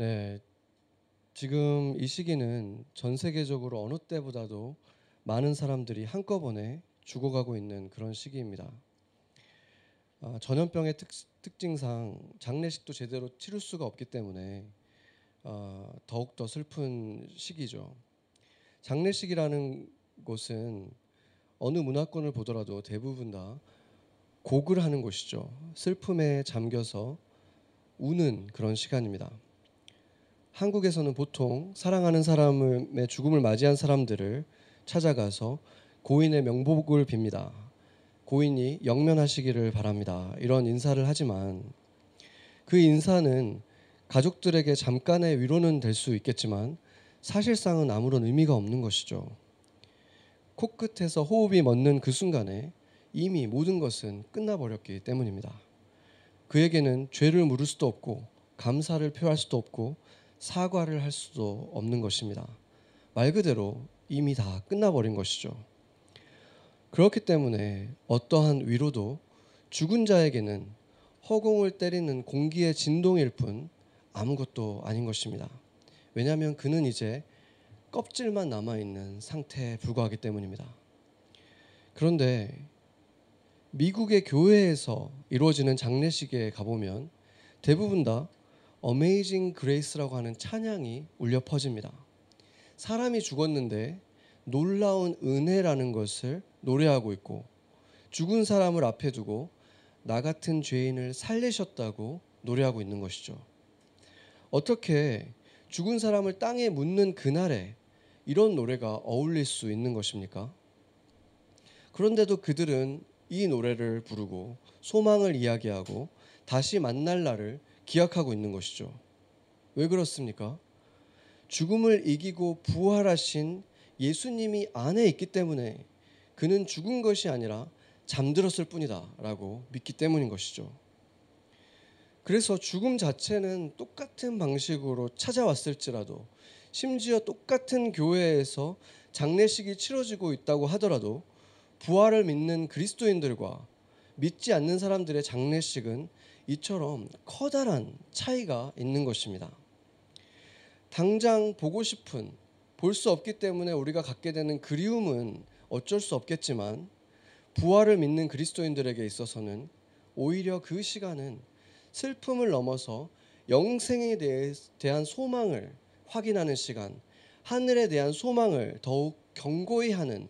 네. 지금 이 시기는 전 세계적으로 어느 때보다도 많은 사람들이 한꺼번에 죽어가고 있는 그런 시기입니다. 아, 전염병의 특, 특징상 장례식도 제대로 치를 수가 없기 때문에 아, 더욱 더 슬픈 시기죠. 장례식이라는 곳은 어느 문화권을 보더라도 대부분 다 곡을 하는 곳이죠. 슬픔에 잠겨서 우는 그런 시간입니다. 한국에서는 보통 사랑하는 사람의 죽음을 맞이한 사람들을 찾아가서 고인의 명복을 빕니다. 고인이 영면하시기를 바랍니다. 이런 인사를 하지만 그 인사는 가족들에게 잠깐의 위로는 될 수 있겠지만 사실상은 아무런 의미가 없는 것이죠. 코끝에서 호흡이 멎는 그 순간에 이미 모든 것은 끝나버렸기 때문입니다. 그에게는 죄를 물을 수도 없고 감사를 표할 수도 없고 사과를 할 수도 없는 것입니다. 말 그대로 이미 다 끝나버린 것이죠. 그렇기 때문에 어떠한 위로도 죽은 자에게는 허공을 때리는 공기의 진동일 뿐 아무것도 아닌 것입니다. 왜냐하면 그는 이제 껍질만 남아있는 상태에 불과하기 때문입니다. 그런데 미국의 교회에서 이루어지는 장례식에 가보면 대부분 다 Amazing Grace라고 하는 찬양이 울려 퍼집니다. 사람이 죽었는데 놀라운 은혜라는 것을 노래하고 있고 죽은 사람을 앞에 두고 나 같은 죄인을 살리셨다고 노래하고 있는 것이죠. 어떻게 죽은 사람을 땅에 묻는 그날에 이런 노래가 어울릴 수 있는 것입니까? 그런데도 그들은 이 노래를 부르고 소망을 이야기하고 다시 만날 날을 기약하고 있는 것이죠. 왜 그렇습니까? 죽음을 이기고 부활하신 예수님이 안에 있기 때문에 그는 죽은 것이 아니라 잠들었을 뿐이다라고 믿기 때문인 것이죠. 그래서 죽음 자체는 똑같은 방식으로 찾아왔을지라도 심지어 똑같은 교회에서 장례식이 치러지고 있다고 하더라도 부활을 믿는 그리스도인들과 믿지 않는 사람들의 장례식은 이처럼 커다란 차이가 있는 것입니다. 당장 보고 싶은 볼 수 없기 때문에 우리가 갖게 되는 그리움은 어쩔 수 없겠지만 부활을 믿는 그리스도인들에게 있어서는 오히려 그 시간은 슬픔을 넘어서 영생에 대한 소망을 확인하는 시간, 하늘에 대한 소망을 더욱 견고히 하는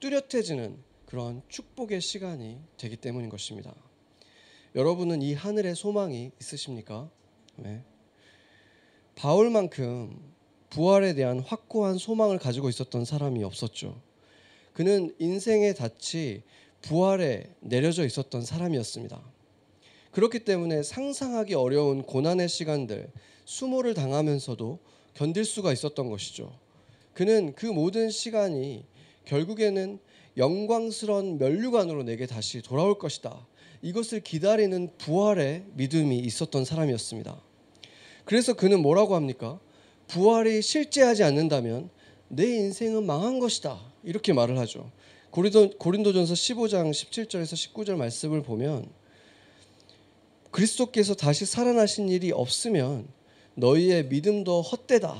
뚜렷해지는 그런 축복의 시간이 되기 때문인 것입니다. 여러분은 이 하늘의 소망이 있으십니까? 네. 바울만큼 부활에 대한 확고한 소망을 가지고 있었던 사람이 없었죠. 그는 인생의 닻이 부활에 내려져 있었던 사람이었습니다. 그렇기 때문에 상상하기 어려운 고난의 시간들, 수모를 당하면서도 견딜 수가 있었던 것이죠. 그는 그 모든 시간이 결국에는 영광스러운 면류관으로 내게 다시 돌아올 것이다. 이것을 기다리는 부활의 믿음이 있었던 사람이었습니다. 그래서 그는 뭐라고 합니까? 부활이 실제하지 않는다면 내 인생은 망한 것이다. 이렇게 말을 하죠. 고린도, 고린도전서 15장 17절에서 19절 말씀을 보면 그리스도께서 다시 살아나신 일이 없으면 너희의 믿음도 헛되다.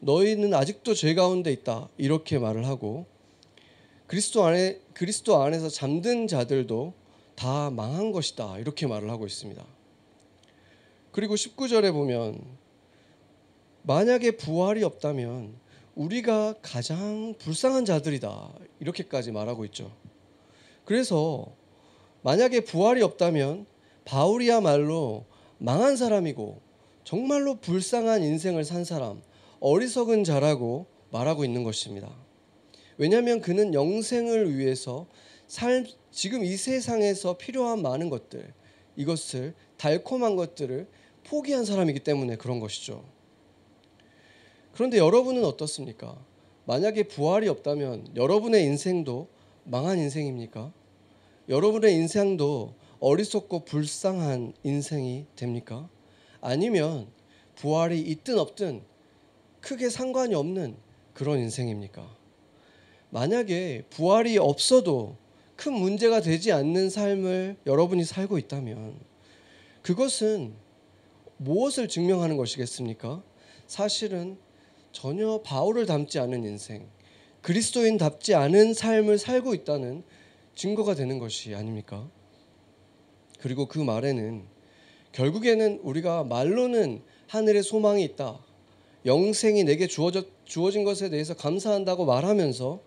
너희는 아직도 죄 가운데 있다. 이렇게 말을 하고 그리스도 안에 그리스도 안에서 잠든 자들도 다 망한 것이다. 이렇게 말을 하고 있습니다. 그리고 19절에 보면 만약에 부활이 없다면 우리가 가장 불쌍한 자들이다. 이렇게까지 말하고 있죠. 그래서 만약에 부활이 없다면 바울이야말로 망한 사람이고 정말로 불쌍한 인생을 산 사람, 어리석은 자라고 말하고 있는 것입니다. 왜냐하면 그는 영생을 위해서 삶, 지금 이 세상에서 필요한 많은 것들, 이것을 달콤한 것들을 포기한 사람이기 때문에 그런 것이죠. 그런데 여러분은 어떻습니까? 만약에 부활이 없다면 여러분의 인생도 망한 인생입니까? 여러분의 인생도 어리석고 불쌍한 인생이 됩니까? 아니면 부활이 있든 없든 크게 상관이 없는 그런 인생입니까? 만약에 부활이 없어도 큰 문제가 되지 않는 삶을 여러분이 살고 있다면 그것은 무엇을 증명하는 것이겠습니까? 사실은 전혀 바울을 닮지 않은 인생, 그리스도인답지 않은 삶을 살고 있다는 증거가 되는 것이 아닙니까? 그리고 그 말에는 결국에는 우리가 말로는 하늘에 소망이 있다. 영생이 내게 주어져, 주어진 것에 대해서 감사한다고 말하면서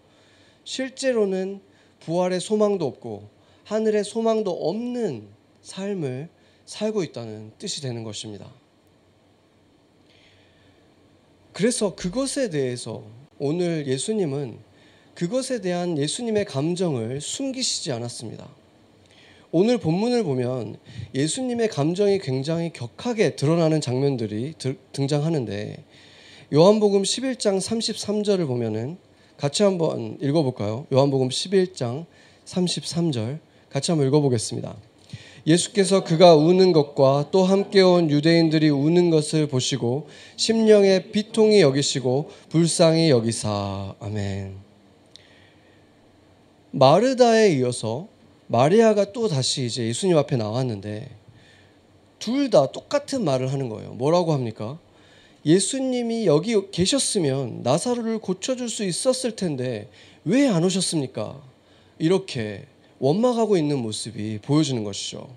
실제로는 부활의 소망도 없고 하늘의 소망도 없는 삶을 살고 있다는 뜻이 되는 것입니다. 그래서 그것에 대해서 오늘 예수님은 그것에 대한 예수님의 감정을 숨기시지 않았습니다. 오늘 본문을 보면 예수님의 감정이 굉장히 격하게 드러나는 장면들이 등장하는데 요한복음 11장 33절을 보면은 같이 한번 읽어볼까요? 요한복음 11장 33절 같이 한번 읽어보겠습니다. 예수께서 그가 우는 것과 또 함께 온 유대인들이 우는 것을 보시고 심령의 비통이 여기시고 불쌍히 여기사 아멘. 마르다에 이어서 마리아가 또 다시 이제 예수님 앞에 나왔는데 둘 다 똑같은 말을 하는 거예요. 뭐라고 합니까? 예수님이 여기 계셨으면 나사로를 고쳐줄 수 있었을 텐데 왜 안 오셨습니까? 이렇게 원망하고 있는 모습이 보여주는 것이죠.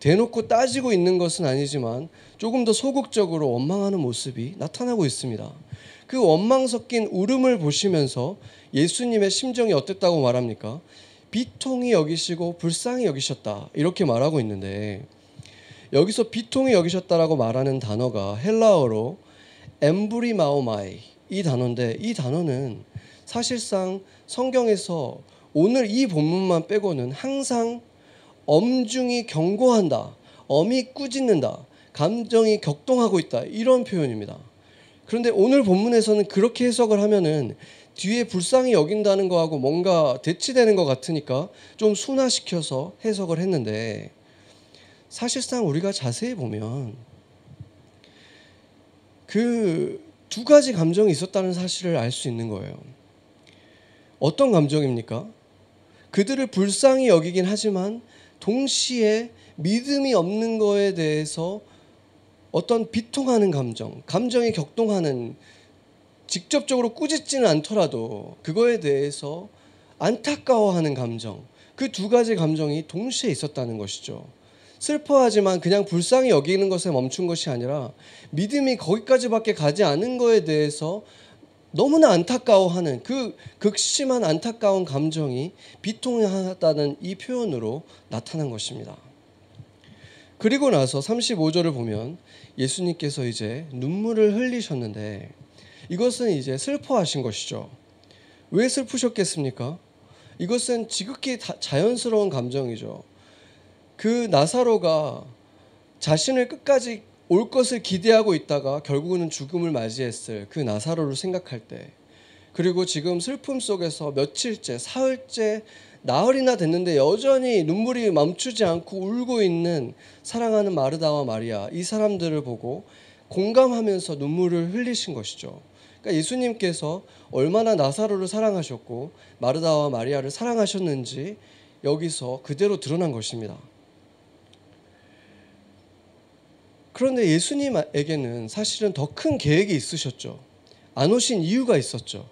대놓고 따지고 있는 것은 아니지만 조금 더 소극적으로 원망하는 모습이 나타나고 있습니다. 그 원망 섞인 울음을 보시면서 예수님의 심정이 어땠다고 말합니까? 비통히 여기시고 불쌍히 여기셨다. 이렇게 말하고 있는데 여기서 비통히 여기셨다라고 말하는 단어가 헬라어로 ἐμβριμάομαι 이 단어인데 이 단어는 사실상 성경에서 오늘 이 본문만 빼고는 항상 엄중히 경고한다. 엄히 꾸짖는다. 감정이 격동하고 있다. 이런 표현입니다. 그런데 오늘 본문에서는 그렇게 해석을 하면은 뒤에 불쌍히 여긴다는 거하고 뭔가 대치되는 것 같으니까 좀 순화시켜서 해석을 했는데 사실상 우리가 자세히 보면 그 두 가지 감정이 있었다는 사실을 알 수 있는 거예요. 어떤 감정입니까? 그들을 불쌍히 여기긴 하지만 동시에 믿음이 없는 거에 대해서 어떤 비통하는 감정, 감정이 격동하는 직접적으로 꾸짖지는 않더라도 그거에 대해서 안타까워하는 감정, 그 두 가지 감정이 동시에 있었다는 것이죠. 슬퍼하지만 그냥 불쌍히 여기는 것에 멈춘 것이 아니라 믿음이 거기까지밖에 가지 않은 거에 대해서 너무나 안타까워하는 그 극심한 안타까운 감정이 비통하다는 이 표현으로 나타난 것입니다. 그리고 나서 35절을 보면 예수님께서 이제 눈물을 흘리셨는데 이것은 이제 슬퍼하신 것이죠. 왜 슬프셨겠습니까? 이것은 지극히 자연스러운 감정이죠. 그 나사로가 자신을 끝까지 올 것을 기대하고 있다가 결국은 죽음을 맞이했을 그 나사로를 생각할 때 그리고 지금 슬픔 속에서 며칠째 사흘째 나흘이나 됐는데 여전히 눈물이 멈추지 않고 울고 있는 사랑하는 마르다와 마리아 이 사람들을 보고 공감하면서 눈물을 흘리신 것이죠. 그러니까 예수님께서 얼마나 나사로를 사랑하셨고 마르다와 마리아를 사랑하셨는지 여기서 그대로 드러난 것입니다. 그런데 예수님에게는 사실은 더 큰 계획이 있으셨죠. 안 오신 이유가 있었죠.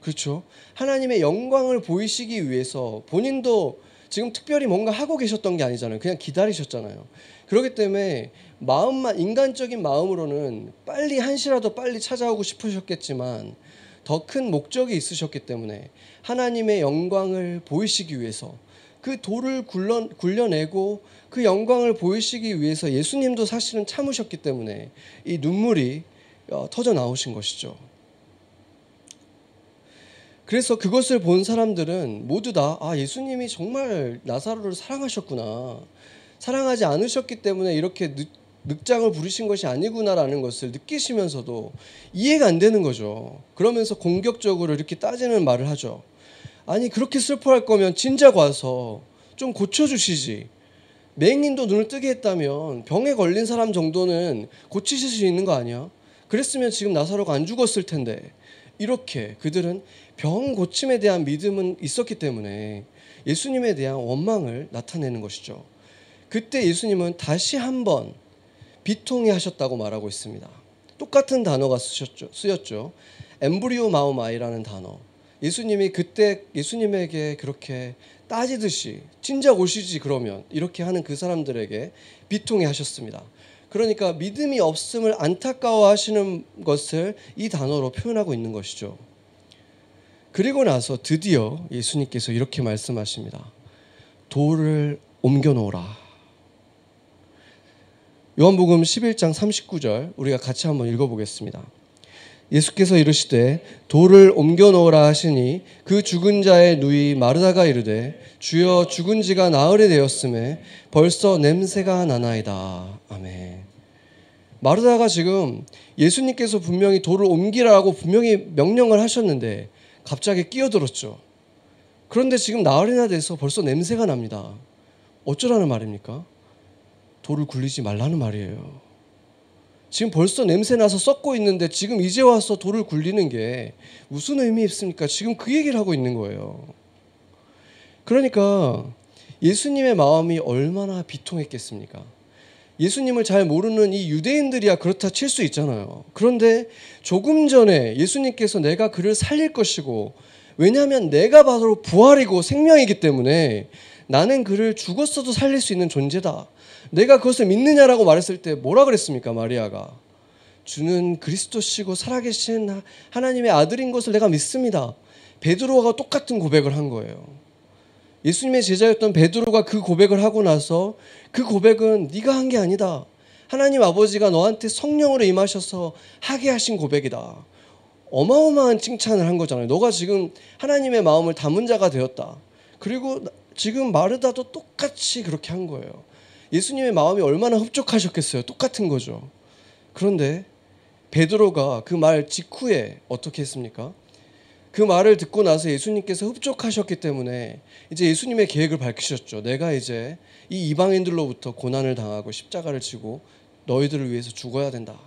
그렇죠. 하나님의 영광을 보이시기 위해서 본인도 지금 특별히 뭔가 하고 계셨던 게 아니잖아요. 그냥 기다리셨잖아요. 그렇기 때문에 마음만 인간적인 마음으로는 빨리 한시라도 빨리 찾아오고 싶으셨겠지만 더 큰 목적이 있으셨기 때문에 하나님의 영광을 보이시기 위해서 그 돌을 굴러, 굴려내고 그 영광을 보이시기 위해서 예수님도 사실은 참으셨기 때문에 이 눈물이 어, 터져 나오신 것이죠. 그래서 그것을 본 사람들은 모두 다 아, 예수님이 정말 나사로를 사랑하셨구나. 사랑하지 않으셨기 때문에 이렇게 늑, 늑장을 부르신 것이 아니구나라는 것을 느끼시면서도 이해가 안 되는 거죠. 그러면서 공격적으로 이렇게 따지는 말을 하죠. 아니 그렇게 슬퍼할 거면 진작 와서 좀 고쳐주시지. 맹인도 눈을 뜨게 했다면 병에 걸린 사람 정도는 고치실 수 있는 거 아니야? 그랬으면 지금 나사로가 안 죽었을 텐데. 이렇게 그들은 병 고침에 대한 믿음은 있었기 때문에 예수님에 대한 원망을 나타내는 것이죠. 그때 예수님은 다시 한번 비통해 하셨다고 말하고 있습니다. 똑같은 단어가 쓰셨죠, 쓰였죠. 엠브리오 마오마이라는 단어. 예수님이 그때 예수님에게 그렇게 따지듯이 진작 오시지 그러면 이렇게 하는 그 사람들에게 비통해 하셨습니다. 그러니까 믿음이 없음을 안타까워 하시는 것을 이 단어로 표현하고 있는 것이죠. 그리고 나서 드디어 예수님께서 이렇게 말씀하십니다. 돌을 옮겨 놓으라. 요한복음 11장 39절 우리가 같이 한번 읽어 보겠습니다. 예수께서 이르시되 돌을 옮겨 놓으라 하시니 그 죽은 자의 누이 마르다가 이르되 주여 죽은 지가 나흘이 되었음에 벌써 냄새가 나나이다. 아멘. 마르다가 지금 예수님께서 분명히 돌을 옮기라고 분명히 명령을 하셨는데 갑자기 끼어들었죠. 그런데 지금 나흘이나 돼서 벌써 냄새가 납니다. 어쩌라는 말입니까? 돌을 굴리지 말라는 말이에요. 지금 벌써 냄새 나서 썩고 있는데 지금 이제 와서 돌을 굴리는 게 무슨 의미 있습니까? 지금 그 얘기를 하고 있는 거예요. 그러니까 예수님의 마음이 얼마나 비통했겠습니까? 예수님을 잘 모르는 이 유대인들이야 그렇다 칠 수 있잖아요. 그런데 조금 전에 예수님께서 내가 그를 살릴 것이고 왜냐하면 내가 바로 부활이고 생명이기 때문에 나는 그를 죽었어도 살릴 수 있는 존재다. 내가 그것을 믿느냐라고 말했을 때 뭐라 그랬습니까? 마리아가. 주는 그리스도시고 살아계신 하나님의 아들인 것을 내가 믿습니다. 베드로가 똑같은 고백을 한 거예요. 예수님의 제자였던 베드로가 그 고백을 하고 나서 그 고백은 네가 한 게 아니다. 하나님 아버지가 너한테 성령으로 임하셔서 하게 하신 고백이다. 어마어마한 칭찬을 한 거잖아요. 너가 지금 하나님의 마음을 담은 자가 되었다. 그리고 지금 마르다도 똑같이 그렇게 한 거예요. 예수님의 마음이 얼마나 흡족하셨겠어요. 똑같은 거죠. 그런데 베드로가 그 말 직후에 어떻게 했습니까? 그 말을 듣고 나서 예수님께서 흡족하셨기 때문에 이제 예수님의 계획을 밝히셨죠. 내가 이제 이 이방인들로부터 고난을 당하고 십자가를 지고 너희들을 위해서 죽어야 된다.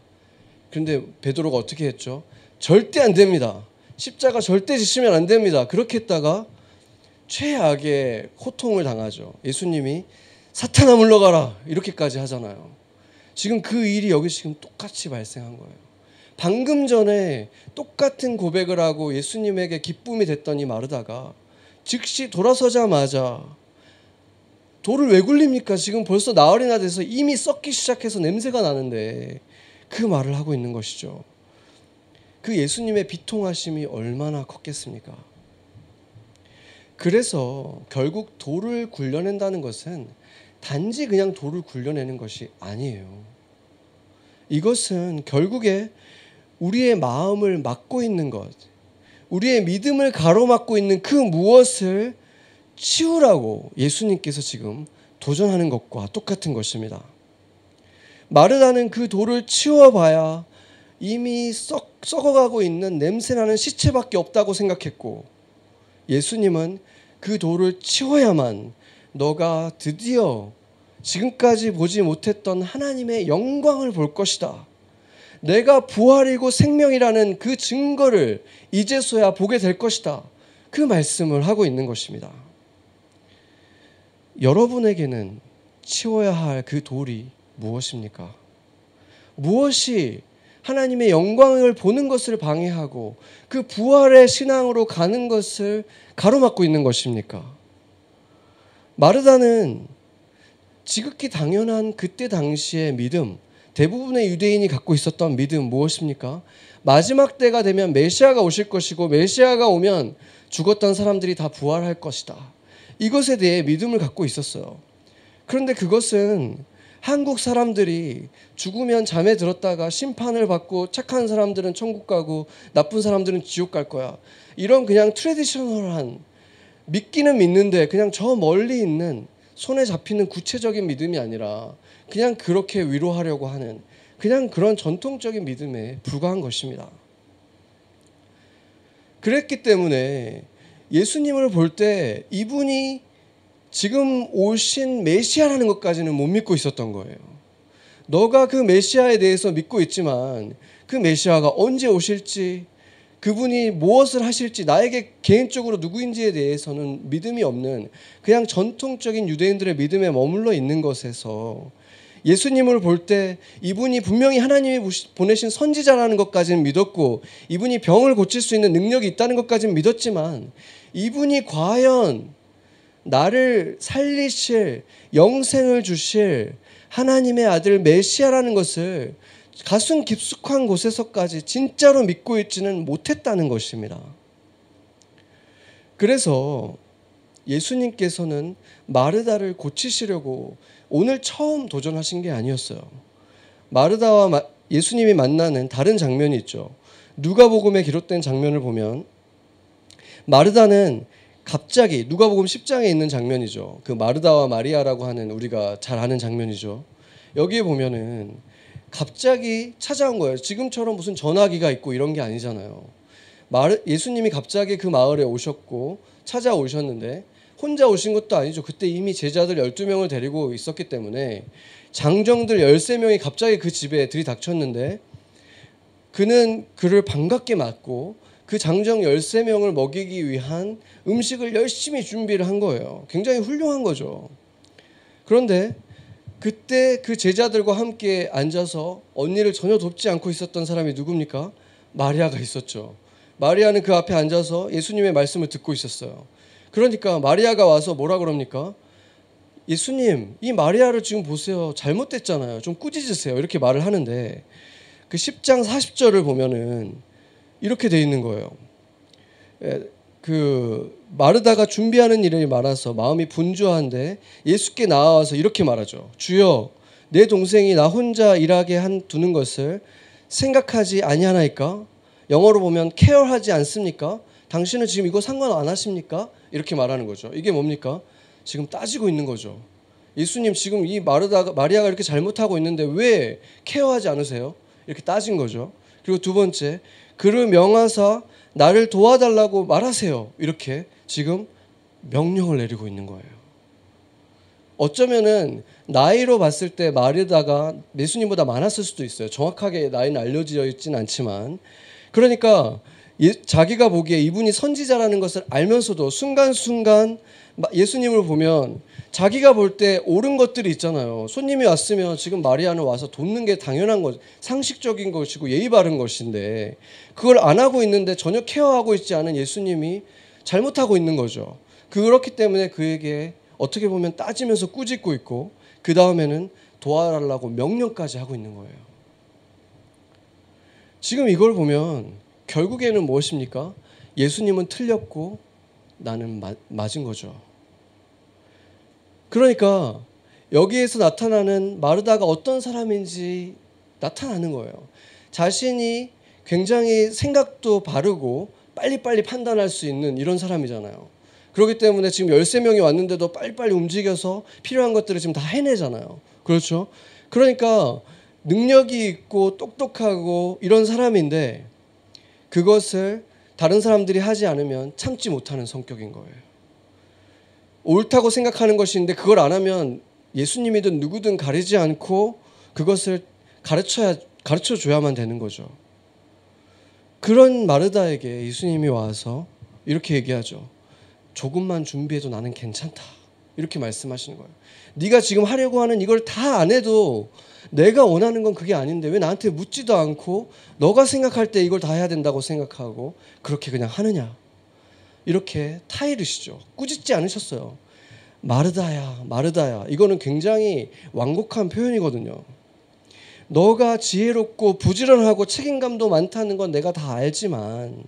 그런데 베드로가 어떻게 했죠? 절대 안 됩니다. 십자가 절대 지시면 안 됩니다. 그렇게 했다가 최악의 고통을 당하죠. 예수님이 사탄아 물러가라 이렇게까지 하잖아요. 지금 그 일이 여기 지금 똑같이 발생한 거예요. 방금 전에 똑같은 고백을 하고 예수님에게 기쁨이 됐더니 마르다가 즉시 돌아서자마자 돌을 왜 굴립니까? 지금 벌써 나흘이나 돼서 이미 썩기 시작해서 냄새가 나는데 그 말을 하고 있는 것이죠. 그 예수님의 비통하심이 얼마나 컸겠습니까? 그래서 결국 돌을 굴려낸다는 것은 단지 그냥 돌을 굴려내는 것이 아니에요. 이것은 결국에 우리의 마음을 막고 있는 것, 우리의 믿음을 가로막고 있는 그 무엇을 치우라고 예수님께서 지금 도전하는 것과 똑같은 것입니다. 마르다는 그 돌을 치워봐야 이미 썩, 썩어가고 있는 냄새나는 시체밖에 없다고 생각했고 예수님은 그 돌을 치워야만 너가 드디어 지금까지 보지 못했던 하나님의 영광을 볼 것이다. 내가 부활이고 생명이라는 그 증거를 이제서야 보게 될 것이다. 그 말씀을 하고 있는 것입니다. 여러분에게는 치워야 할 그 돌이 무엇입니까? 무엇이 하나님의 영광을 보는 것을 방해하고 그 부활의 신앙으로 가는 것을 가로막고 있는 것입니까? 마르다는 지극히 당연한 그때 당시의 믿음, 대부분의 유대인이 갖고 있었던 믿음 무엇입니까? 마지막 때가 되면 메시아가 오실 것이고 메시아가 오면 죽었던 사람들이 다 부활할 것이다. 이것에 대해 믿음을 갖고 있었어요. 그런데 그것은 한국 사람들이 죽으면 잠에 들었다가 심판을 받고 착한 사람들은 천국 가고 나쁜 사람들은 지옥 갈 거야. 이런 그냥 트레디셔널한 믿기는 믿는데 그냥 저 멀리 있는 손에 잡히는 구체적인 믿음이 아니라 그냥 그렇게 위로하려고 하는 그냥 그런 전통적인 믿음에 불과한 것입니다. 그랬기 때문에 예수님을 볼 때 이분이 지금 오신 메시아라는 것까지는 못 믿고 있었던 거예요. 너가 그 메시아에 대해서 믿고 있지만 그 메시아가 언제 오실지 그분이 무엇을 하실지 나에게 개인적으로 누구인지에 대해서는 믿음이 없는 그냥 전통적인 유대인들의 믿음에 머물러 있는 것에서 예수님을 볼 때 이분이 분명히 하나님이 보내신 선지자라는 것까지는 믿었고 이분이 병을 고칠 수 있는 능력이 있다는 것까지는 믿었지만 이분이 과연 나를 살리실 영생을 주실 하나님의 아들 메시아라는 것을 가슴 깊숙한 곳에서까지 진짜로 믿고 있지는 못했다는 것입니다. 그래서 예수님께서는 마르다를 고치시려고 오늘 처음 도전하신 게 아니었어요. 마르다와 예수님이 만나는 다른 장면이 있죠. 누가복음에 기록된 장면을 보면 마르다는 갑자기 누가복음 10장에 있는 장면이죠. 그 마르다와 마리아라고 하는 우리가 잘 아는 장면이죠. 여기에 보면은 갑자기 찾아온 거예요. 지금처럼 무슨 전화기가 있고 이런 게 아니잖아요. 마르, 예수님이 갑자기 그 마을에 오셨고 찾아오셨는데 혼자 오신 것도 아니죠. 그때 이미 제자들 12명을 데리고 있었기 때문에 장정들 13명이 갑자기 그 집에 들이닥쳤는데 그는 그를 반갑게 맞고 그 장정 13명을 먹이기 위한 음식을 열심히 준비를 한 거예요. 굉장히 훌륭한 거죠. 그런데 그때 그 제자들과 함께 앉아서 언니를 전혀 돕지 않고 있었던 사람이 누굽니까? 마리아가 있었죠. 마리아는 그 앞에 앉아서 예수님의 말씀을 듣고 있었어요. 그러니까 마리아가 와서 뭐라 그럽니까? 예수님, 이 마리아를 지금 보세요. 잘못됐잖아요. 좀 꾸짖으세요. 이렇게 말을 하는데 그 10장 40절을 보면은 이렇게 돼 있는 거예요. 그 마르다가 준비하는 일이 많아서 마음이 분주한데 예수께 나와서 이렇게 말하죠. 주여, 내 동생이 나 혼자 일하게 한 두는 것을 생각하지 아니하나이까? 영어로 보면 케어하지 않습니까? 당신은 지금 이거 상관 안 하십니까? 이렇게 말하는 거죠. 이게 뭡니까? 지금 따지고 있는 거죠. 예수님 지금 이 마르다가 마리아가 이렇게 잘못하고 있는데 왜 케어하지 않으세요? 이렇게 따진 거죠. 그리고 두 번째, 그를 명하사 나를 도와달라고 말하세요. 이렇게 지금 명령을 내리고 있는 거예요. 어쩌면은 나이로 봤을 때 마르다가 예수님보다 많았을 수도 있어요. 정확하게 나이는 알려져 있지는 않지만 그러니까 예, 자기가 보기에 이분이 선지자라는 것을 알면서도 순간순간 예수님을 보면 자기가 볼 때 옳은 것들이 있잖아요. 손님이 왔으면 지금 마리아는 와서 돕는 게 당연한 것, 상식적인 것이고 예의 바른 것인데 그걸 안 하고 있는데 전혀 케어하고 있지 않은 예수님이 잘못하고 있는 거죠. 그렇기 때문에 그에게 어떻게 보면 따지면서 꾸짖고 있고 그 다음에는 도와달라고 명령까지 하고 있는 거예요. 지금 이걸 보면 결국에는 무엇입니까? 예수님은 틀렸고 나는 마, 맞은 거죠. 그러니까 여기에서 나타나는 마르다가 어떤 사람인지 나타나는 거예요. 자신이 굉장히 생각도 바르고 빨리빨리 판단할 수 있는 이런 사람이잖아요. 그렇기 때문에 지금 13명이 왔는데도 빨리빨리 움직여서 필요한 것들을 지금 다 해내잖아요. 그렇죠? 그러니까 능력이 있고 똑똑하고 이런 사람인데 그것을 다른 사람들이 하지 않으면 참지 못하는 성격인 거예요. 옳다고 생각하는 것인데 그걸 안 하면 예수님이든 누구든 가리지 않고 그것을 가르쳐야 가르쳐 줘야만 되는 거죠. 그런 마르다에게 예수님이 와서 이렇게 얘기하죠. 조금만 준비해도 나는 괜찮다. 이렇게 말씀하시는 거예요. 네가 지금 하려고 하는 이걸 다 안 해도 내가 원하는 건 그게 아닌데 왜 나한테 묻지도 않고 너가 생각할 때 이걸 다 해야 된다고 생각하고 그렇게 그냥 하느냐? 이렇게 타이르시죠. 꾸짖지 않으셨어요. 마르다야, 마르다야. 이거는 굉장히 완곡한 표현이거든요. 너가 지혜롭고 부지런하고 책임감도 많다는 건 내가 다 알지만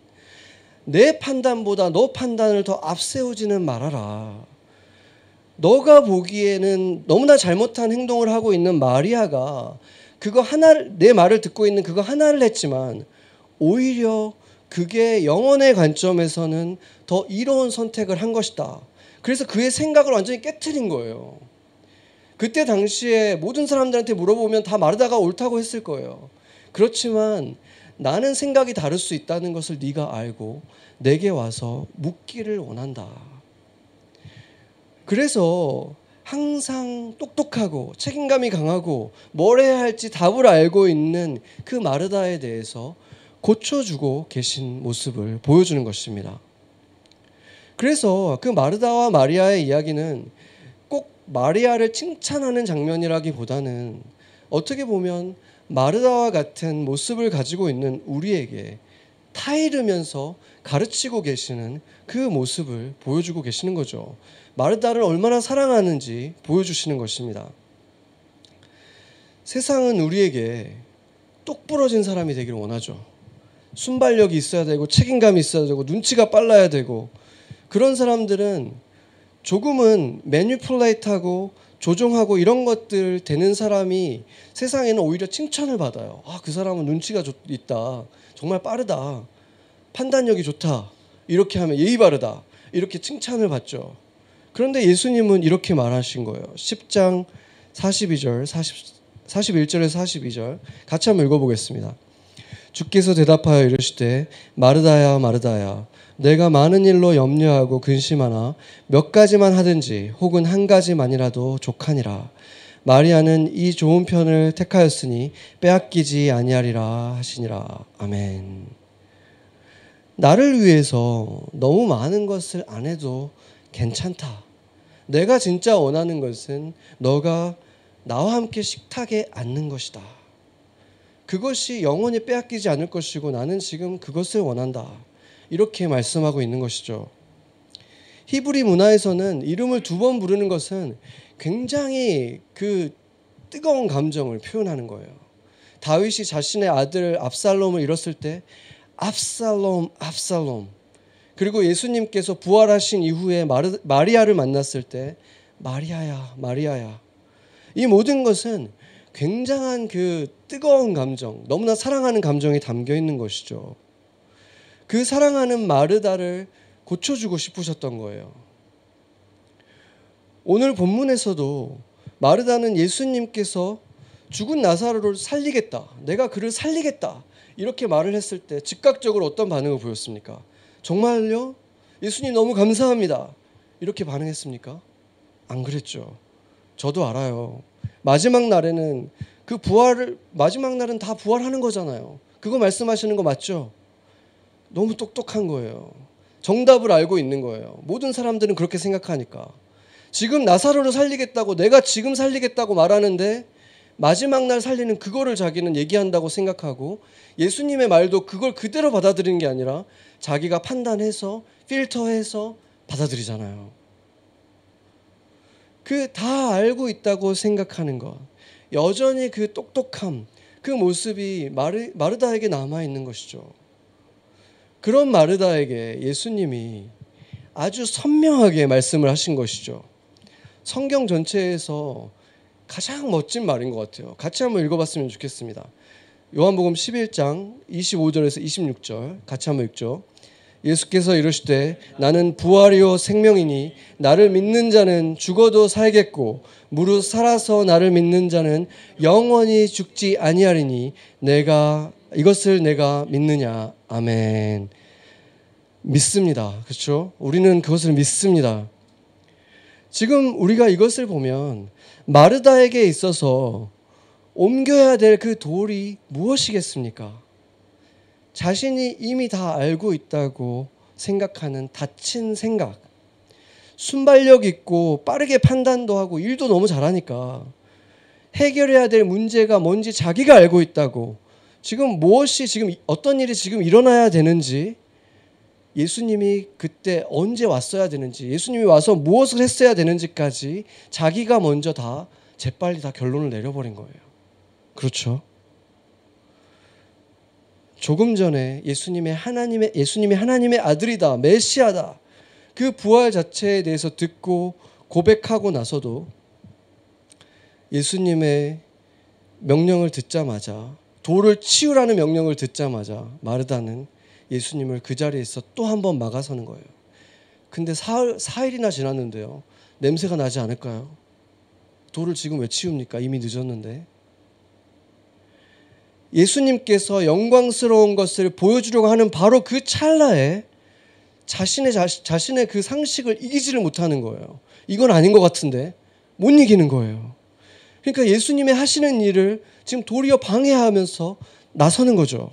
내 판단보다 너 판단을 더 앞세우지는 말아라. 너가 보기에는 너무나 잘못한 행동을 하고 있는 마리아가 그거 하나를 내 말을 듣고 있는 그거 하나를 했지만 오히려 그게 영혼의 관점에서는 더 이로운 선택을 한 것이다. 그래서 그의 생각을 완전히 깨뜨린 거예요. 그때 당시에 모든 사람들한테 물어보면 다 마르다가 옳다고 했을 거예요. 그렇지만 나는 생각이 다를 수 있다는 것을 네가 알고 내게 와서 묻기를 원한다. 그래서 항상 똑똑하고 책임감이 강하고 뭘 해야 할지 답을 알고 있는 그 마르다에 대해서 고쳐주고 계신 모습을 보여주는 것입니다. 그래서 그 마르다와 마리아의 이야기는 꼭 마리아를 칭찬하는 장면이라기보다는 어떻게 보면 마르다와 같은 모습을 가지고 있는 우리에게 타이르면서 가르치고 계시는 그 모습을 보여주고 계시는 거죠. 마르다를 얼마나 사랑하는지 보여주시는 것입니다. 세상은 우리에게 똑 부러진 사람이 되기를 원하죠. 순발력이 있어야 되고 책임감이 있어야 되고 눈치가 빨라야 되고 그런 사람들은 조금은 매니플레이트하고 조종하고 이런 것들 되는 사람이 세상에는 오히려 칭찬을 받아요. 아, 그 사람은 눈치가 좋, 있다. 정말 빠르다. 판단력이 좋다. 이렇게 하면 예의 바르다. 이렇게 칭찬을 받죠. 그런데 예수님은 이렇게 말하신 거예요. 10장 42절, 40, 41절에서 42절 같이 한번 읽어보겠습니다. 주께서 대답하여 이르시되 마르다야 마르다야 내가 많은 일로 염려하고 근심하나 몇 가지만 하든지 혹은 한 가지만이라도 족하니라. 마리아는 이 좋은 편을 택하였으니 빼앗기지 아니하리라 하시니라. 아멘. 나를 위해서 너무 많은 것을 안 해도 괜찮다. 내가 진짜 원하는 것은 너가 나와 함께 식탁에 앉는 것이다. 그것이 영원히 빼앗기지 않을 것이고 나는 지금 그것을 원한다. 이렇게 말씀하고 있는 것이죠. 히브리 문화에서는 이름을 두 번 부르는 것은 굉장히 그 뜨거운 감정을 표현하는 거예요. 다윗이 자신의 아들 압살롬을 잃었을 때 압살롬 압살롬 그리고 예수님께서 부활하신 이후에 마르, 마리아를 만났을 때 마리아야 마리아야 이 모든 것은 굉장한 그 뜨거운 감정 너무나 사랑하는 감정이 담겨 있는 것이죠 그 사랑하는 마르다를 고쳐주고 싶으셨던 거예요 오늘 본문에서도 마르다는 예수님께서 죽은 나사로를 살리겠다 내가 그를 살리겠다 이렇게 말을 했을 때 즉각적으로 어떤 반응을 보였습니까? 정말요? 예수님 너무 감사합니다. 이렇게 반응했습니까? 안 그랬죠. 저도 알아요. 마지막 날에는 그 부활을 마지막 날은 다 부활하는 거잖아요. 그거 말씀하시는 거 맞죠? 너무 똑똑한 거예요. 정답을 알고 있는 거예요. 모든 사람들은 그렇게 생각하니까. 지금 나사로를 살리겠다고 내가 지금 살리겠다고 말하는데 마지막 날 살리는 그거를 자기는 얘기한다고 생각하고 예수님의 말도 그걸 그대로 받아들이는 게 아니라 자기가 판단해서 필터해서 받아들이잖아요. 그 다 알고 있다고 생각하는 것. 여전히 그 똑똑함, 그 모습이 마르, 마르다에게 남아 있는 것이죠. 그런 마르다에게 예수님이 아주 선명하게 말씀을 하신 것이죠. 성경 전체에서 가장 멋진 말인 것 같아요. 같이 한번 읽어봤으면 좋겠습니다. 요한복음 11장 25절에서 26절 같이 한번 읽죠. 예수께서 이르시되 나는 부활이요 생명이니 나를 믿는 자는 죽어도 살겠고 무릇 살아서 나를 믿는 자는 영원히 죽지 아니하리니 내가 이것을 내가 믿느냐? 아멘. 믿습니다. 그렇죠? 우리는 그것을 믿습니다. 지금 우리가 이것을 보면 마르다에게 있어서 옮겨야 될 그 돌이 무엇이겠습니까? 자신이 이미 다 알고 있다고 생각하는 다친 생각. 순발력 있고 빠르게 판단도 하고 일도 너무 잘하니까 해결해야 될 문제가 뭔지 자기가 알고 있다고 지금 무엇이 지금 어떤 일이 지금 일어나야 되는지 예수님이 그때 언제 왔어야 되는지 예수님이 와서 무엇을 했어야 되는지까지 자기가 먼저 다 재빨리 다 결론을 내려버린 거예요. 그렇죠? 조금 전에 예수님의 하나님의 예수님이 하나님의 아들이다 메시아다 그 부활 자체에 대해서 듣고 고백하고 나서도 예수님의 명령을 듣자마자 돌을 치우라는 명령을 듣자마자 마르다는 예수님을 그 자리에서 또 한 번 막아서는 거예요. 근데 사흘, 사일이나 지났는데요. 냄새가 나지 않을까요? 돌을 지금 왜 치웁니까? 이미 늦었는데. 예수님께서 영광스러운 것을 보여주려고 하는 바로 그 찰나에 자신의 자, 신의그 상식을 이기지를 못하는 거예요. 이건 아닌 것 같은데 못 이기는 거예요. 그러니까 예수님의 하시는 일을 지금 도리어 방해하면서 나서는 거죠.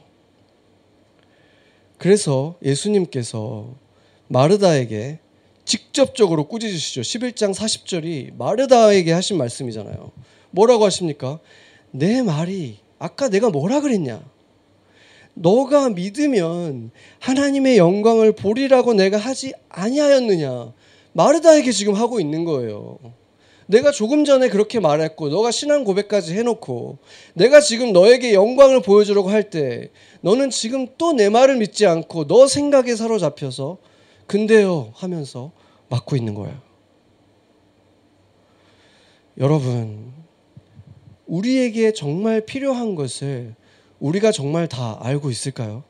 그래서 예수님께서 마르다에게 직접적으로 꾸짖으시죠. 11장 40절이 마르다에게 하신 말씀이잖아요. 뭐라고 하십니까? 내 말이 아까 내가 뭐라 그랬냐? 너가 믿으면 하나님의 영광을 보리라고 내가 하지 아니하였느냐? 마르다에게 지금 하고 있는 거예요. 내가 조금 전에 그렇게 말했고 너가 신앙 고백까지 해놓고 내가 지금 너에게 영광을 보여주려고 할 때 너는 지금 또 내 말을 믿지 않고 너 생각에 사로잡혀서 근데요 하면서 막고 있는 거야. 여러분 우리에게 정말 필요한 것을 우리가 정말 다 알고 있을까요?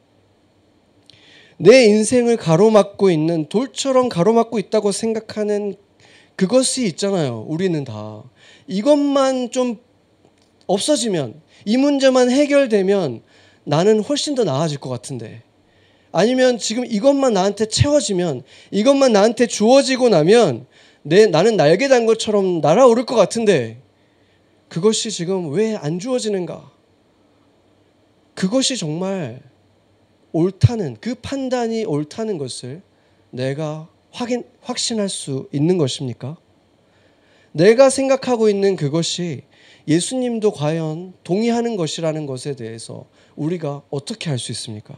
내 인생을 가로막고 있는 돌처럼 가로막고 있다고 생각하는 그것이 있잖아요. 우리는 다. 이것만 좀 없어지면, 이 문제만 해결되면 나는 훨씬 더 나아질 것 같은데. 아니면 지금 이것만 나한테 채워지면, 이것만 나한테 주어지고 나면 내, 나는 날개 단 것처럼 날아오를 것 같은데, 그것이 지금 왜 안 주어지는가? 그것이 정말 옳다는, 그 판단이 옳다는 것을 내가 확인, 확신할 수 있는 것입니까? 내가 생각하고 있는 그것이 예수님도 과연 동의하는 것이라는 것에 대해서 우리가 어떻게 할 수 있습니까?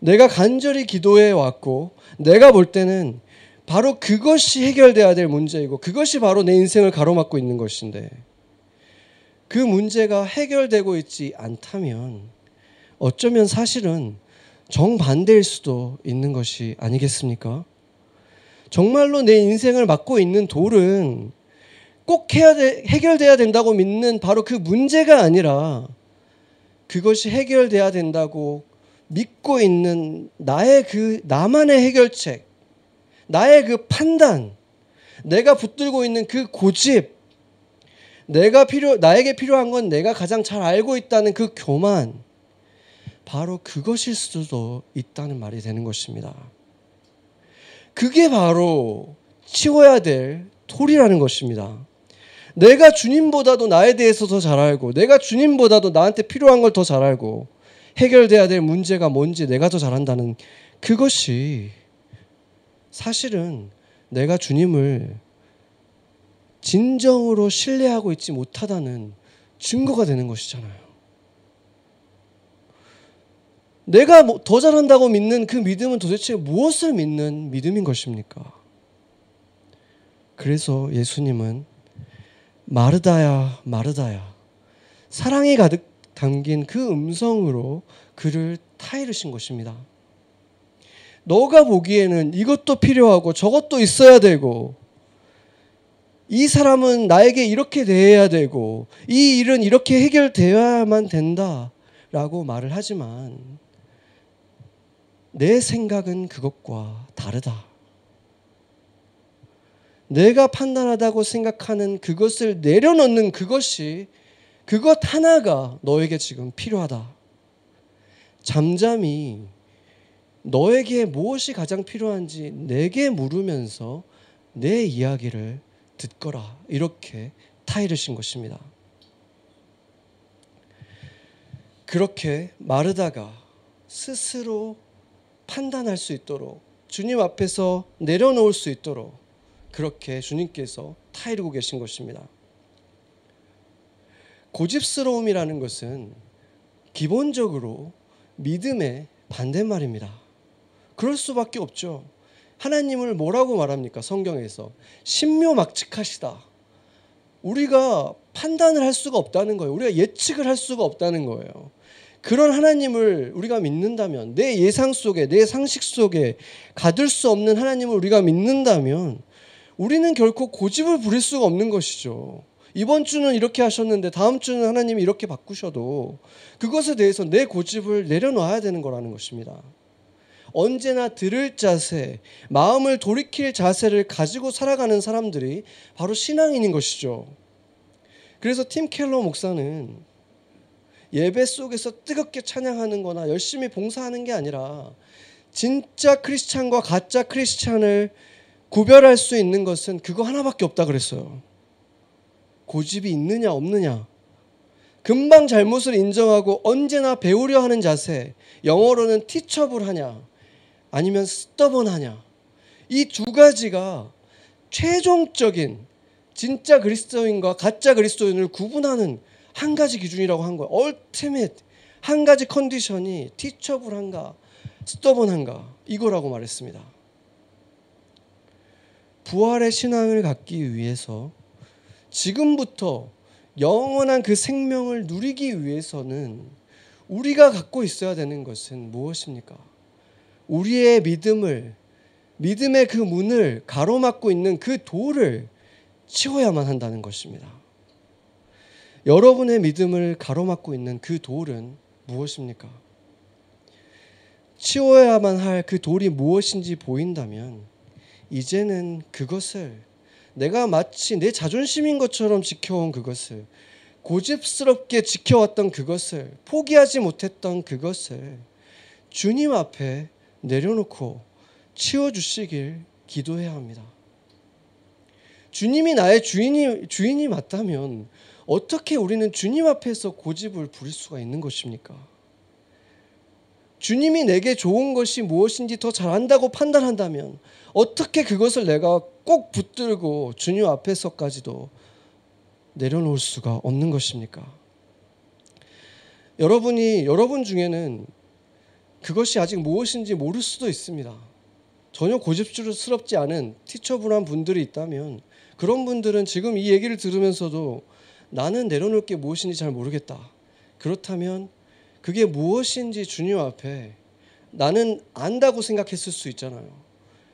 내가 간절히 기도해 왔고 내가 볼 때는 바로 그것이 해결돼야 될 문제이고 그것이 바로 내 인생을 가로막고 있는 것인데 그 문제가 해결되고 있지 않다면 어쩌면 사실은 정반대일 수도 있는 것이 아니겠습니까? 정말로 내 인생을 막고 있는 돌은 꼭 해야 돼, 해결돼야 된다고 믿는 바로 그 문제가 아니라 그것이 해결돼야 된다고 믿고 있는 나의 그 나만의 해결책, 나의 그 판단, 내가 붙들고 있는 그 고집, 내가 필요 나에게 필요한 건 내가 가장 잘 알고 있다는 그 교만, 바로 그것일 수도 있다는 말이 되는 것입니다. 그게 바로 치워야 될 돌이라는 것입니다. 내가 주님보다도 나에 대해서 더 잘 알고, 내가 주님보다도 나한테 필요한 걸 더 잘 알고, 해결돼야 될 문제가 뭔지 내가 더 잘한다는 그것이 사실은 내가 주님을 진정으로 신뢰하고 있지 못하다는 증거가 되는 것이잖아요. 내가 뭐더 잘한다고 믿는 그 믿음은 도대체 무엇을 믿는 믿음인 것입니까? 그래서 예수님은 마르다야, 마르다야. 사랑이 가득 담긴 그 음성으로 그를 타이르신 것입니다. 너가 보기에는 이것도 필요하고 저것도 있어야 되고 이 사람은 나에게 이렇게 대해야 되고 이 일은 이렇게 해결되어야만 된다라고 말을 하지만 내 생각은 그것과 다르다. 내가 판단하다고 생각하는 그것을 내려놓는 그것이 그것 하나가 너에게 지금 필요하다. 잠잠히 너에게 무엇이 가장 필요한지 내게 물으면서 내 이야기를 듣거라. 이렇게 타이르신 것입니다. 그렇게 마르다가 스스로 판단할 수 있도록 주님 앞에서 내려놓을 수 있도록 그렇게 주님께서 타이르고 계신 것입니다. 고집스러움이라는 것은 기본적으로 믿음의 반대말입니다. 그럴 수밖에 없죠. 하나님을 뭐라고 말합니까? 성경에서 신묘막측하시다. 우리가 판단을 할 수가 없다는 거예요. 우리가 예측을 할 수가 없다는 거예요. 그런 하나님을 우리가 믿는다면 내 예상 속에 내 상식 속에 가둘 수 없는 하나님을 우리가 믿는다면 우리는 결코 고집을 부릴 수가 없는 것이죠. 이번 주는 이렇게 하셨는데 다음 주는 하나님이 이렇게 바꾸셔도 그것에 대해서 내 고집을 내려놔야 되는 거라는 것입니다. 언제나 들을 자세, 마음을 돌이킬 자세를 가지고 살아가는 사람들이 바로 신앙인인 것이죠. 그래서 팀 켈러 목사는 예배 속에서 뜨겁게 찬양하는 거나 열심히 봉사하는 게 아니라 진짜 크리스찬과 가짜 크리스찬을 구별할 수 있는 것은 그거 하나밖에 없다 그랬어요. 고집이 있느냐 없느냐. 금방 잘못을 인정하고 언제나 배우려 하는 자세. 영어로는 티처블 하냐. 아니면 스터번하냐. 이 두 가지가 최종적인 진짜 그리스도인과 가짜 그리스도인을 구분하는 한 가지 기준이라고 한 거예요. 얼티밋 한 가지 컨디션이 티처블한가 스터번한가 이거라고 말했습니다. 부활의 신앙을 갖기 위해서 지금부터 영원한 그 생명을 누리기 위해서는 우리가 갖고 있어야 되는 것은 무엇입니까? 우리의 믿음을 믿음의 그 문을 가로막고 있는 그 돌을 치워야만 한다는 것입니다. 여러분의 믿음을 가로막고 있는 그 돌은 무엇입니까? 치워야만 할 그 돌이 무엇인지 보인다면 이제는 그것을 내가 마치 내 자존심인 것처럼 지켜온 그것을 고집스럽게 지켜왔던 그것을 포기하지 못했던 그것을 주님 앞에 내려놓고 치워주시길 기도해야 합니다. 주님이 나의 주인이 주인이 맞다면 어떻게 우리는 주님 앞에서 고집을 부릴 수가 있는 것입니까? 주님이 내게 좋은 것이 무엇인지 더 잘한다고 판단한다면 어떻게 그것을 내가 꼭 붙들고 주님 앞에서까지도 내려놓을 수가 없는 것입니까? 여러분이 여러분 중에는 그것이 아직 무엇인지 모를 수도 있습니다. 전혀 고집스럽지 않은 티처분한 분들이 있다면 그런 분들은 지금 이 얘기를 들으면서도 나는 내려놓을 게 무엇인지 잘 모르겠다. 그렇다면 그게 무엇인지 주님 앞에 나는 안다고 생각했을 수 있잖아요.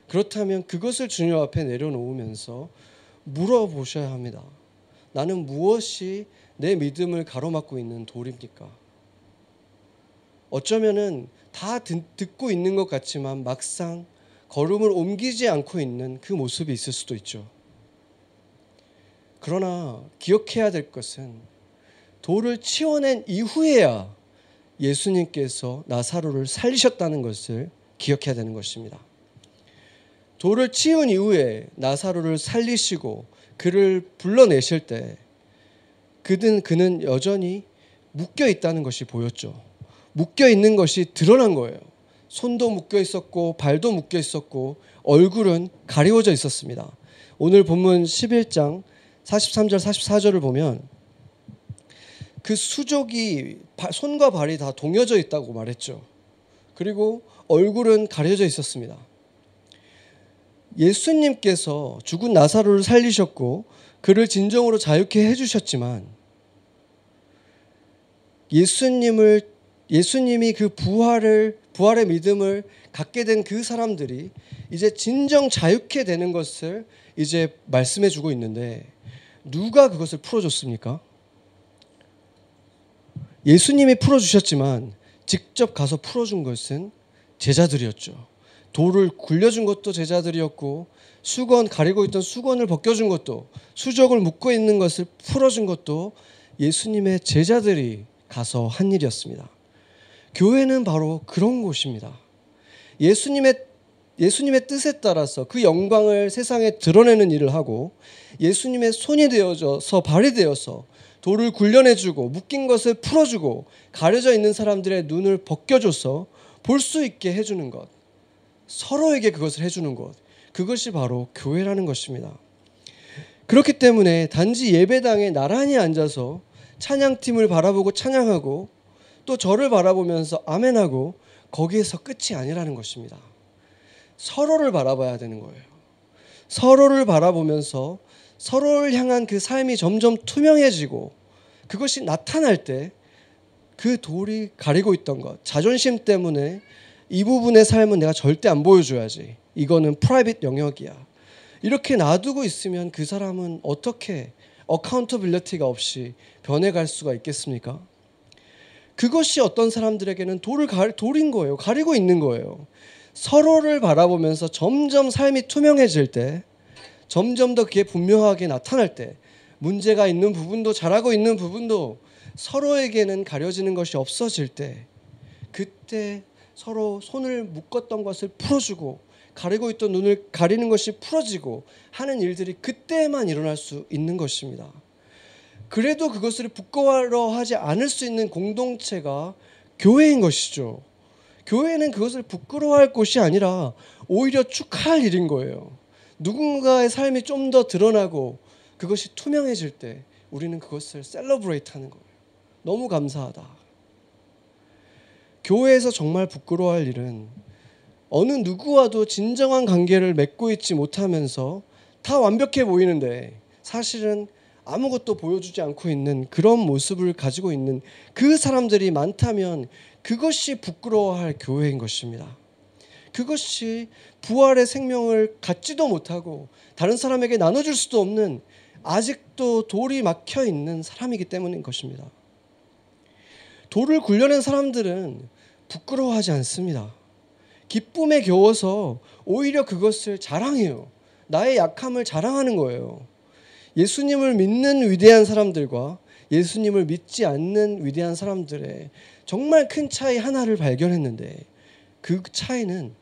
그렇다면 그것을 주님 앞에 내려놓으면서 물어보셔야 합니다. 나는 무엇이 내 믿음을 가로막고 있는 돌입니까? 어쩌면은 다 듣 고 있는 것 같지만 막상 걸음을 옮기지 않고 있는 그 모습이 있을 수도 있죠. 그러나 기억해야 될 것은 돌을 치워낸 이후에야 예수님께서 나사로를 살리셨다는 것을 기억해야 되는 것입니다. 돌을 치운 이후에 나사로를 살리시고 그를 불러내실 때 그는 그는 여전히 묶여 있다는 것이 보였죠. 묶여 있는 것이 드러난 거예요. 손도 묶여 있었고 발도 묶여 있었고 얼굴은 가리워져 있었습니다. 오늘 본문 11장 43절 44절을 보면 그 수족이 손과 발이 다 동여져 있다고 말했죠. 그리고 얼굴은 가려져 있었습니다. 예수님께서 죽은 나사로를 살리셨고 그를 진정으로 자유케 해주셨지만 예수님을 예수님이 그 부활을 부활의 믿음을 갖게 된 그 사람들이 이제 진정 자유케 되는 것을 이제 말씀해 주고 있는데 누가 그것을 풀어 줬습니까? 예수님이 풀어 주셨지만 직접 가서 풀어 준 것은 제자들이었죠. 돌을 굴려준 것도 제자들이었고 수건 가리고 있던 수건을 벗겨준 것도 수족을 묶고 있는 것을 풀어준 것도 예수님의 제자들이 가서 한 일이었습니다. 교회는 바로 그런 곳입니다. 예수님의 예수님의 뜻에 따라서 그 영광을 세상에 드러내는 일을 하고 예수님의 손이 되어져서 발이 되어서 돌을 굴려내주고 묶인 것을 풀어주고 가려져 있는 사람들의 눈을 벗겨줘서 볼 수 있게 해주는 것. 서로에게 그것을 해주는 것. 그것이 바로 교회라는 것입니다. 그렇기 때문에 단지 예배당에 나란히 앉아서 찬양팀을 바라보고 찬양하고 또 저를 바라보면서 아멘하고 거기에서 끝이 아니라는 것입니다. 서로를 바라봐야 되는 거예요. 서로를 바라보면서 서로를 향한 그 삶이 점점 투명해지고 그것이 나타날 때 그 돌이 가리고 있던 것, 자존심 때문에 이 부분의 삶은 내가 절대 안 보여줘야지. 이거는 private 영역이야. 이렇게 놔두고 있으면 그 사람은 어떻게 accountability가 없이 변해갈 수가 있겠습니까? 그것이 어떤 사람들에게는 돌을 가, 돌인 거예요. 가리고 있는 거예요. 서로를 바라보면서 점점 삶이 투명해질 때 점점 더 그게 분명하게 나타날 때 문제가 있는 부분도 잘하고 있는 부분도 서로에게는 가려지는 것이 없어질 때 그때 서로 손을 묶었던 것을 풀어주고 가리고 있던 눈을 가리는 것이 풀어지고 하는 일들이 그때만 일어날 수 있는 것입니다. 그래도 그것을 부끄러워하지 않을 수 있는 공동체가 교회인 것이죠. 교회는 그것을 부끄러워할 곳이 아니라 오히려 축하할 일인 거예요. 누군가의 삶이 좀 더 드러나고 그것이 투명해질 때 우리는 그것을 셀러브레이트 하는 거예요. 너무 감사하다. 교회에서 정말 부끄러워할 일은 어느 누구와도 진정한 관계를 맺고 있지 못하면서 다 완벽해 보이는데 사실은 아무것도 보여주지 않고 있는 그런 모습을 가지고 있는 그 사람들이 많다면 그것이 부끄러워할 교회인 것입니다. 그것이 부활의 생명을 갖지도 못하고 다른 사람에게 나눠줄 수도 없는 아직도 돌이 막혀 있는 사람이기 때문인 것입니다. 돌을 굴려낸 사람들은 부끄러워하지 않습니다. 기쁨에 겨워서 오히려 그것을 자랑해요. 나의 약함을 자랑하는 거예요. 예수님을 믿는 위대한 사람들과 예수님을 믿지 않는 위대한 사람들의 정말 큰 차이 하나를 발견했는데 그 차이는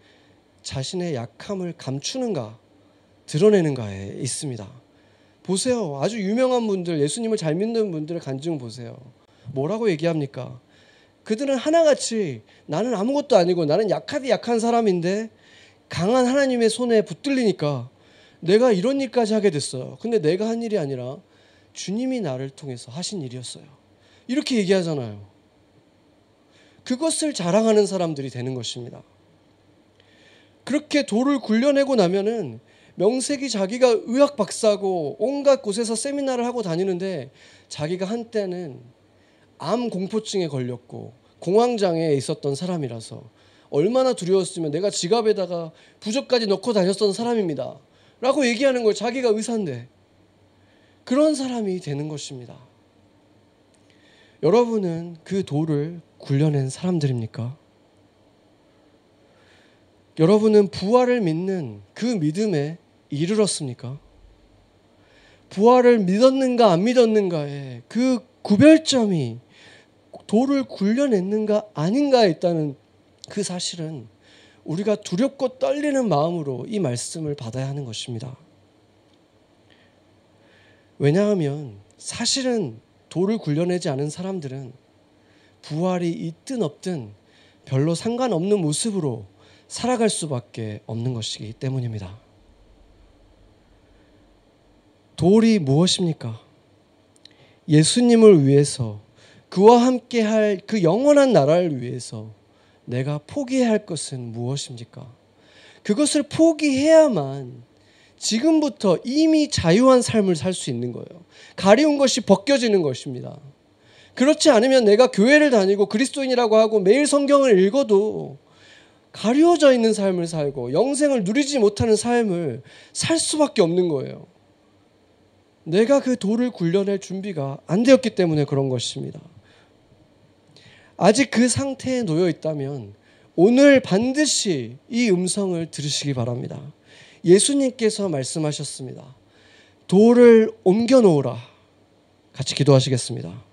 자신의 약함을 감추는가 드러내는가에 있습니다. 보세요. 아주 유명한 분들, 예수님을 잘 믿는 분들의 간증 보세요. 뭐라고 얘기합니까? 그들은 하나같이 나는 아무것도 아니고 나는 약하디 약한 사람인데 강한 하나님의 손에 붙들리니까 내가 이런 일까지 하게 됐어요. 근데 내가 한 일이 아니라 주님이 나를 통해서 하신 일이었어요. 이렇게 얘기하잖아요. 그것을 자랑하는 사람들이 되는 것입니다. 그렇게 돌을 굴려내고 나면은 명색이 자기가 의학 박사고 온갖 곳에서 세미나를 하고 다니는데 자기가 한때는 암 공포증에 걸렸고 공황장애에 있었던 사람이라서 얼마나 두려웠으면 내가 지갑에다가 부적까지 넣고 다녔던 사람입니다. 라고 얘기하는 걸 자기가 의사인데 그런 사람이 되는 것입니다. 여러분은 그 돌을 굴려낸 사람들입니까? 여러분은 부활을 믿는 그 믿음에 이르렀습니까? 부활을 믿었는가 안 믿었는가에 그 구별점이 돌을 굴려냈는가 아닌가에 있다는 그 사실은 우리가 두렵고 떨리는 마음으로 이 말씀을 받아야 하는 것입니다. 왜냐하면 사실은 돌을 굴려내지 않은 사람들은 부활이 있든 없든 별로 상관없는 모습으로 살아갈 수밖에 없는 것이기 때문입니다. 돌이 무엇입니까? 예수님을 위해서 그와 함께 할 그 영원한 나라를 위해서 내가 포기해야 할 것은 무엇입니까? 그것을 포기해야만 지금부터 이미 자유한 삶을 살 수 있는 거예요. 가리운 것이 벗겨지는 것입니다. 그렇지 않으면 내가 교회를 다니고 그리스도인이라고 하고 매일 성경을 읽어도 가려져 있는 삶을 살고 영생을 누리지 못하는 삶을 살 수밖에 없는 거예요. 내가 그 돌을 굴려낼 준비가 안 되었기 때문에 그런 것입니다. 아직 그 상태에 놓여 있다면 오늘 반드시 이 음성을 들으시기 바랍니다. 예수님께서 말씀하셨습니다. 돌을 옮겨 놓으라. 같이 기도하시겠습니다.